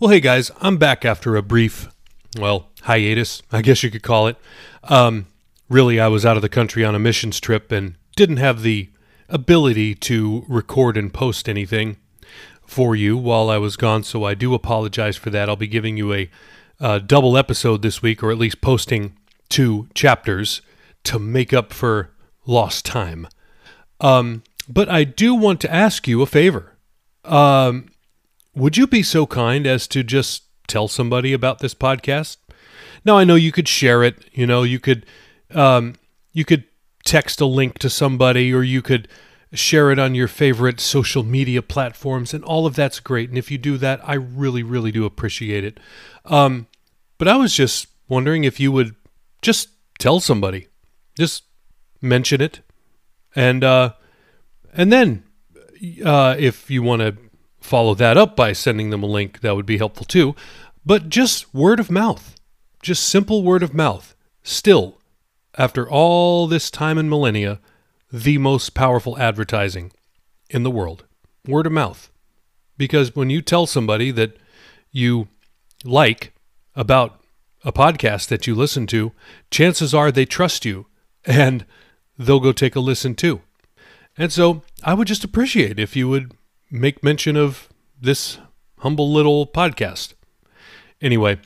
Well, hey guys, I'm back after a brief, well, hiatus, I guess you could call it. Um, really, I was out of the country on a missions trip and didn't have the ability to record and post anything for you while I was gone, so I do apologize for that. I'll be giving you a double episode this week, or at least posting two chapters to make up for lost time. Um, but I do want to ask you a favor. Um, would you be so kind as to just tell somebody about this podcast? Now I know you could share it. You know, you could um, you could text a link to somebody, or you could share it on your favorite social media platforms, and all of that's great. And if you do that, I really, really do appreciate it. Um, but I was just wondering if you would just tell somebody, just mention it, and uh, and then uh, if you want to follow that up by sending them a link, that would be helpful too. But just word of mouth, just simple word of mouth. Still, after all this time and millennia, the most powerful advertising in the world. Word of mouth. Because when you tell somebody that you like about a podcast that you listen to, chances are they trust you and they'll go take a listen too. And so I would just appreciate if you would make mention of this humble little podcast. Anyway,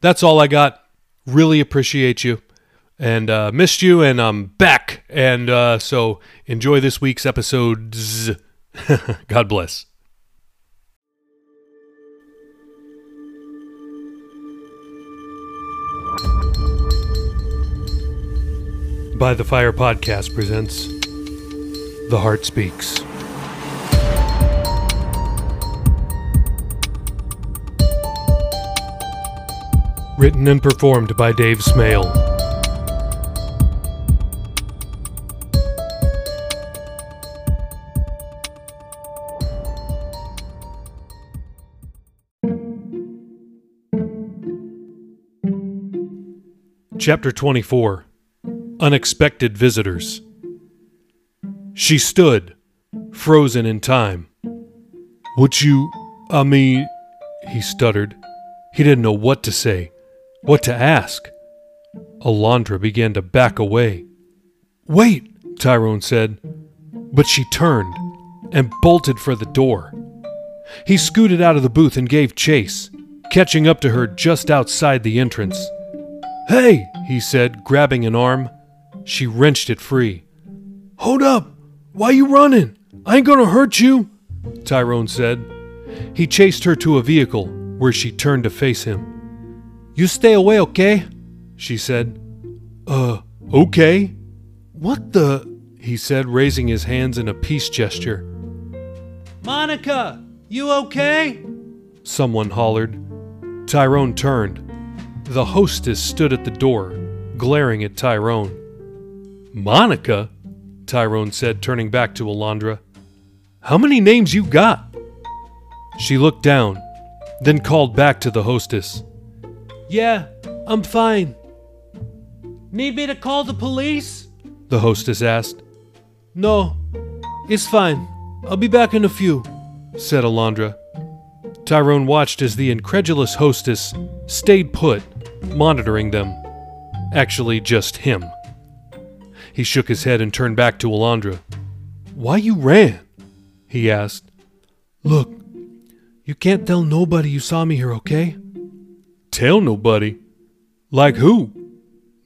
that's all I got. Really appreciate you and uh, missed you, and I'm back. And uh, so enjoy this week's episodes. God bless. By the Fire Podcast presents The Heart Speaks. Written and performed by Dave Smale. Chapter 24 Unexpected Visitors. She stood, frozen in time. Would you, I mean, he stuttered. He didn't know what to say, what to ask. Alondra began to back away. Wait, Tyrone said, but she turned and bolted for the door. He scooted out of the booth and gave chase, catching up to her just outside the entrance. Hey, he said, grabbing an arm. She wrenched it free. Hold up! Why you running? I ain't gonna hurt you, Tyrone said. He chased her to a vehicle where she turned to face him. You stay away, okay? She said. Uh, okay. What the? He said, raising his hands in a peace gesture. Monica, you okay? Someone hollered. Tyrone turned. The hostess stood at the door, glaring at Tyrone. Monica? Tyrone said, turning back to Alondra. How many names you got? She looked down, then called back to the hostess. Yeah, I'm fine. Need me to call the police? The hostess asked. No, it's fine. I'll be back in a few, said Alondra. Tyrone watched as the incredulous hostess stayed put monitoring them. Actually, just him. He shook his head and turned back to Alondra. Why you ran? he asked. Look, you can't tell nobody you saw me here, okay? Tell nobody? Like who?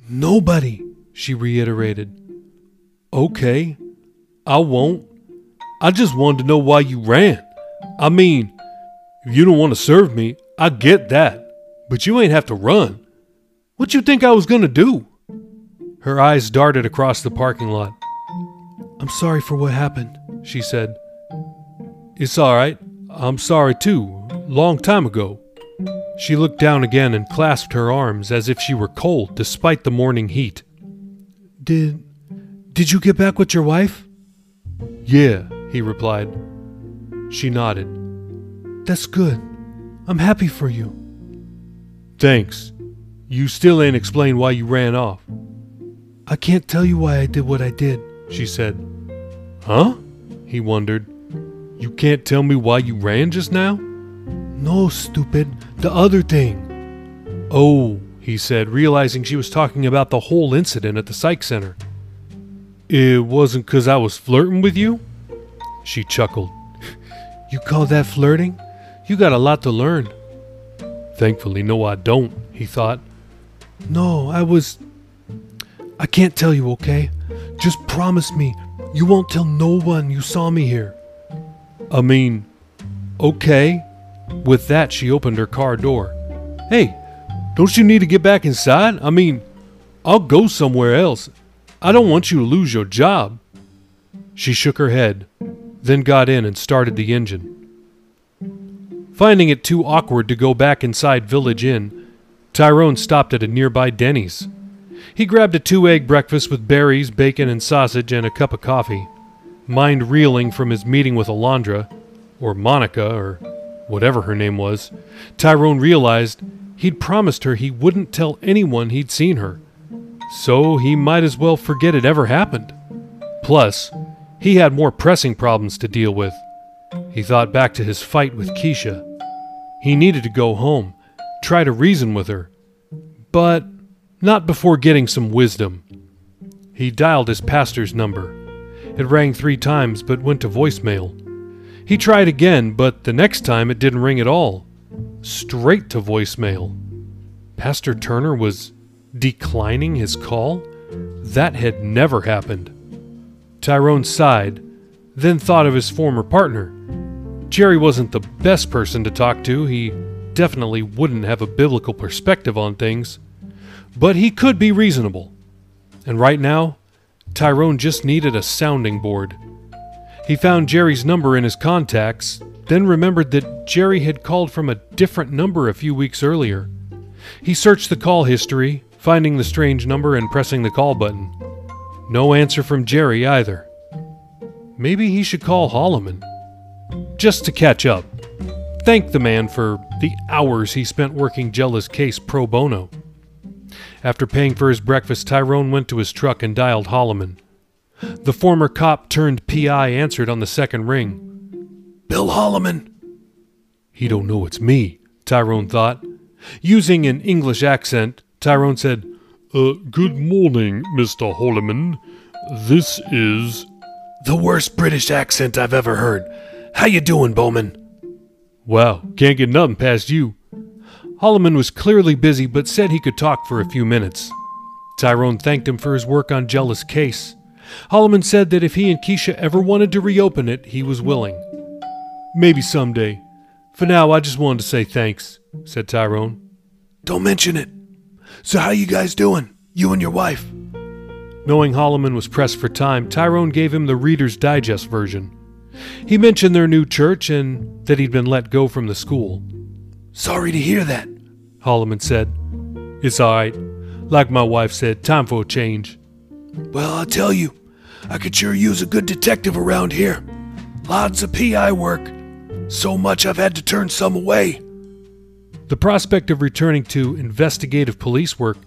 Nobody, she reiterated. Okay, I won't. I just wanted to know why you ran. I mean, if you don't want to serve me, I get that. But you ain't have to run. What you think I was gonna do? Her eyes darted across the parking lot. I'm sorry for what happened, she said. It's all right. I'm sorry too. Long time ago. She looked down again and clasped her arms as if she were cold despite the morning heat. Did did you get back with your wife? Yeah, he replied. She nodded. That's good. I'm happy for you. Thanks. You still ain't explained why you ran off. I can't tell you why I did what I did, she said. Huh? He wondered. You can't tell me why you ran just now? No, stupid. The other thing. Oh, he said, realizing she was talking about the whole incident at the psych center. It wasn't 'cause I was flirting with you? She chuckled. You call that flirting? You got a lot to learn. Thankfully, no, I don't, he thought. No, I was. I can't tell you, okay? Just promise me you won't tell no one you saw me here. I mean, okay. With that, she opened her car door. Hey, don't you need to get back inside? I mean, I'll go somewhere else. I don't want you to lose your job. She shook her head, then got in and started the engine. Finding it too awkward to go back inside Village Inn, Tyrone stopped at a nearby Denny's. He grabbed a two egg breakfast with berries, bacon, and sausage and a cup of coffee. Mind reeling from his meeting with Alondra, or Monica, or whatever her name was, Tyrone realized he'd promised her he wouldn't tell anyone he'd seen her. So he might as well forget it ever happened. Plus, he had more pressing problems to deal with. He thought back to his fight with Keisha. He needed to go home, try to reason with her, but not before getting some wisdom. He dialed his pastor's number. It rang three times but went to voicemail. He tried again, but the next time it didn't ring at all. Straight to voicemail. Pastor Turner was declining his call? That had never happened. Tyrone sighed, then thought of his former partner. Jerry wasn't the best person to talk to. He definitely wouldn't have a biblical perspective on things. But he could be reasonable. And right now, Tyrone just needed a sounding board. He found Jerry's number in his contacts, then remembered that Jerry had called from a different number a few weeks earlier. He searched the call history, finding the strange number and pressing the call button. No answer from Jerry either. Maybe he should call Holloman. Just to catch up. Thank the man for the hours he spent working Jella's case pro bono. After paying for his breakfast, Tyrone went to his truck and dialed Holloman. The former cop turned PI answered on the second ring. Bill Holloman. He don't know it's me, Tyrone thought. Using an English accent, Tyrone said, uh, Good morning, Mr. Holloman. This is. The worst British accent I've ever heard. How you doing, Bowman? Wow, can't get nothing past you. Holloman was clearly busy, but said he could talk for a few minutes. Tyrone thanked him for his work on Jella's case. Holloman said that if he and Keisha ever wanted to reopen it, he was willing. Maybe someday. For now, I just wanted to say thanks, said Tyrone. Don't mention it. So, how you guys doing? You and your wife? Knowing Holloman was pressed for time, Tyrone gave him the Reader's Digest version. He mentioned their new church and that he'd been let go from the school. Sorry to hear that, Holloman said. It's alright. Like my wife said, time for a change. Well, I'll tell you, I could sure use a good detective around here. Lots of PI work. So much I've had to turn some away. The prospect of returning to investigative police work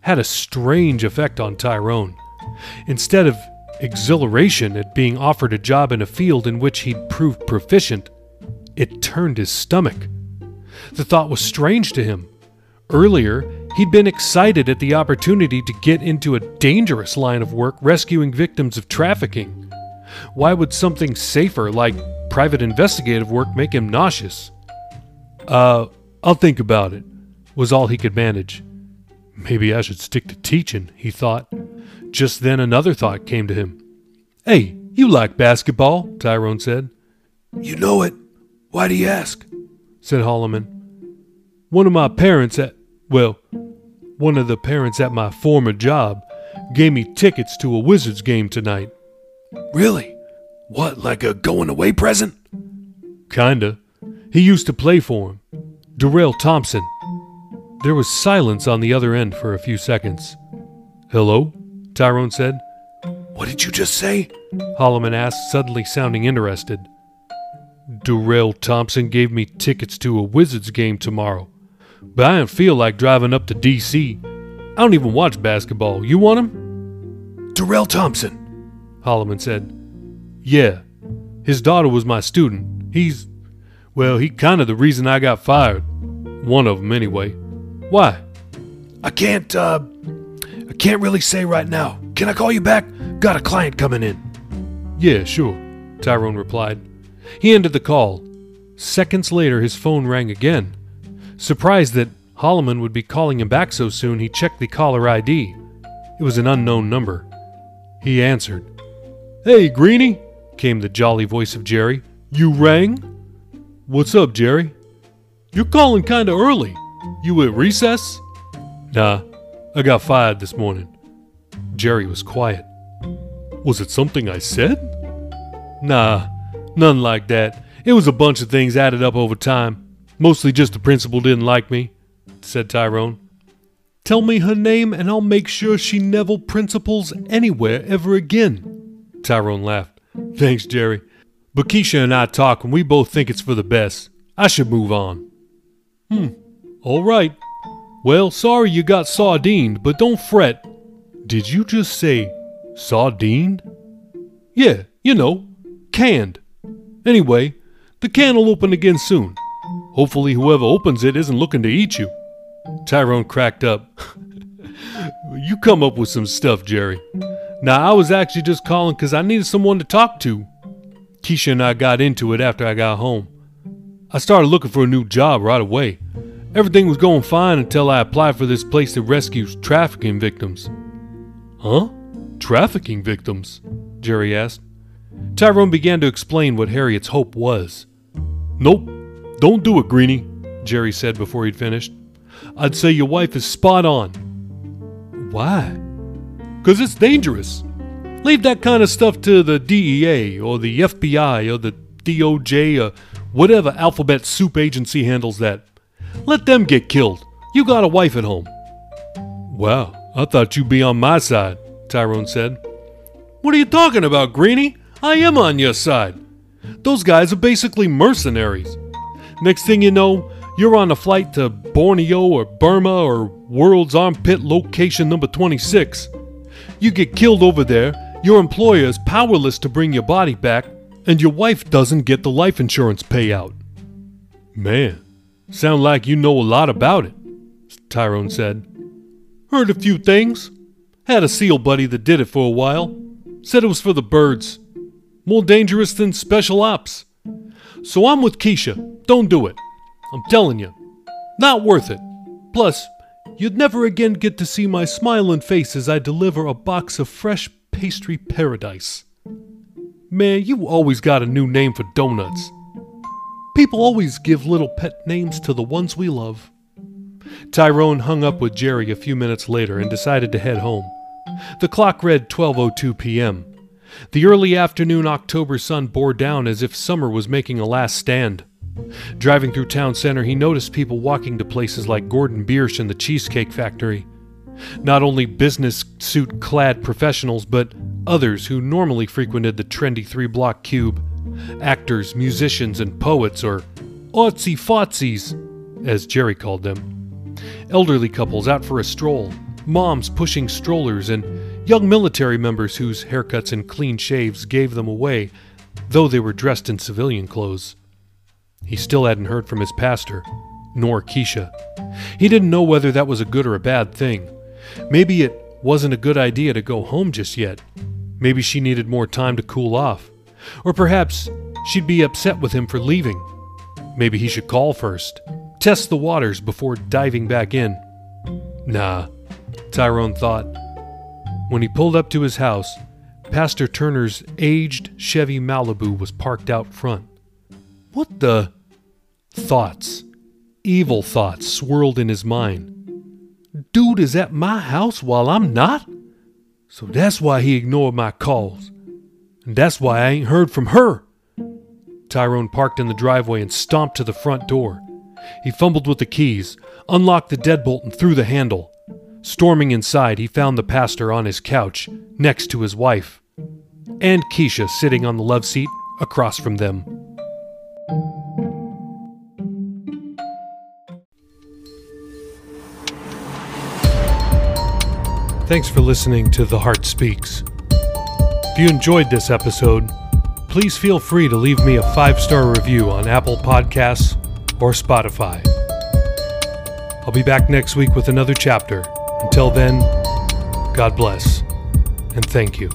had a strange effect on Tyrone. Instead of exhilaration at being offered a job in a field in which he'd proved proficient, it turned his stomach. The thought was strange to him. Earlier, he'd been excited at the opportunity to get into a dangerous line of work rescuing victims of trafficking. Why would something safer like private investigative work make him nauseous? Uh, I'll think about it, was all he could manage. Maybe I should stick to teaching, he thought. Just then another thought came to him. Hey, you like basketball, Tyrone said. You know it. Why do you ask? said Holloman. One of my parents at, well, one of the parents at my former job gave me tickets to a Wizards game tonight. Really? What, like a going away present? Kinda. He used to play for him. Darrell Thompson. There was silence on the other end for a few seconds. Hello? Tyrone said. What did you just say? Holloman asked, suddenly sounding interested. Darrell Thompson gave me tickets to a Wizards game tomorrow, but I don't feel like driving up to D.C. I don't even watch basketball. You want him? Darrell Thompson, Holloman said. Yeah, his daughter was my student. He's, Well, he kind of the reason I got fired. One of them, anyway. Why? I can't, uh, I can't really say right now. Can I call you back? Got a client coming in. Yeah, sure, Tyrone replied. He ended the call. Seconds later, his phone rang again. Surprised that Holloman would be calling him back so soon, he checked the caller ID. It was an unknown number. He answered. Hey, Greeny, came the jolly voice of Jerry. You rang? What's up, Jerry? You're calling kinda early. You at recess? Nah, I got fired this morning. Jerry was quiet. Was it something I said? Nah, none like that. It was a bunch of things added up over time. Mostly just the principal didn't like me, said Tyrone. Tell me her name and I'll make sure she never principals anywhere ever again. Tyrone laughed. Thanks, Jerry. But Keisha and I talk and we both think it's for the best. I should move on. Hmm, all right. Well, sorry you got sardined, but don't fret. Did you just say sardined? Yeah, you know, canned. Anyway, the can will open again soon. Hopefully, whoever opens it isn't looking to eat you. Tyrone cracked up. you come up with some stuff, Jerry. Now, I was actually just calling because I needed someone to talk to. Keisha and I got into it after I got home. I started looking for a new job right away. Everything was going fine until I applied for this place that rescues trafficking victims. Huh? Trafficking victims? Jerry asked. Tyrone began to explain what Harriet's hope was. Nope, don't do it, Greenie, Jerry said before he'd finished. I'd say your wife is spot on. Why? Because it's dangerous. Leave that kind of stuff to the DEA or the FBI or the DOJ or whatever alphabet soup agency handles that. Let them get killed. You got a wife at home. Wow, I thought you'd be on my side, Tyrone said. What are you talking about, Greenie? I am on your side. Those guys are basically mercenaries. Next thing you know, you're on a flight to Borneo or Burma or World's Armpit Location number 26. You get killed over there, your employer is powerless to bring your body back, and your wife doesn't get the life insurance payout. Man, sound like you know a lot about it, Tyrone said. Heard a few things. Had a SEAL buddy that did it for a while. Said it was for the birds. More dangerous than special ops. So I'm with Keisha. Don't do it. I'm telling you. Not worth it. Plus, you'd never again get to see my smiling face as I deliver a box of fresh pastry paradise. Man, you always got a new name for donuts. People always give little pet names to the ones we love. Tyrone hung up with Jerry a few minutes later and decided to head home. The clock read 12:02 p.m. The early afternoon October sun bore down as if summer was making a last stand. Driving through town center, he noticed people walking to places like Gordon Biersch and the Cheesecake Factory. Not only business suit clad professionals, but others who normally frequented the trendy three block cube actors, musicians, and poets, or artsy fotsies, as Jerry called them. Elderly couples out for a stroll, moms pushing strollers, and young military members whose haircuts and clean shaves gave them away, though they were dressed in civilian clothes. He still hadn't heard from his pastor, nor Keisha. He didn't know whether that was a good or a bad thing. Maybe it wasn't a good idea to go home just yet. Maybe she needed more time to cool off. Or perhaps she'd be upset with him for leaving. Maybe he should call first, test the waters before diving back in. Nah, Tyrone thought. When he pulled up to his house, Pastor Turner's aged Chevy Malibu was parked out front. What the? Thoughts, evil thoughts swirled in his mind. Dude is at my house while I'm not? So that's why he ignored my calls. And that's why I ain't heard from her. Tyrone parked in the driveway and stomped to the front door. He fumbled with the keys, unlocked the deadbolt, and threw the handle. Storming inside, he found the pastor on his couch, next to his wife, and Keisha sitting on the love seat across from them. Thanks for listening to The Heart Speaks. If you enjoyed this episode, please feel free to leave me a five star review on Apple Podcasts or Spotify. I'll be back next week with another chapter. Until then, God bless and thank you.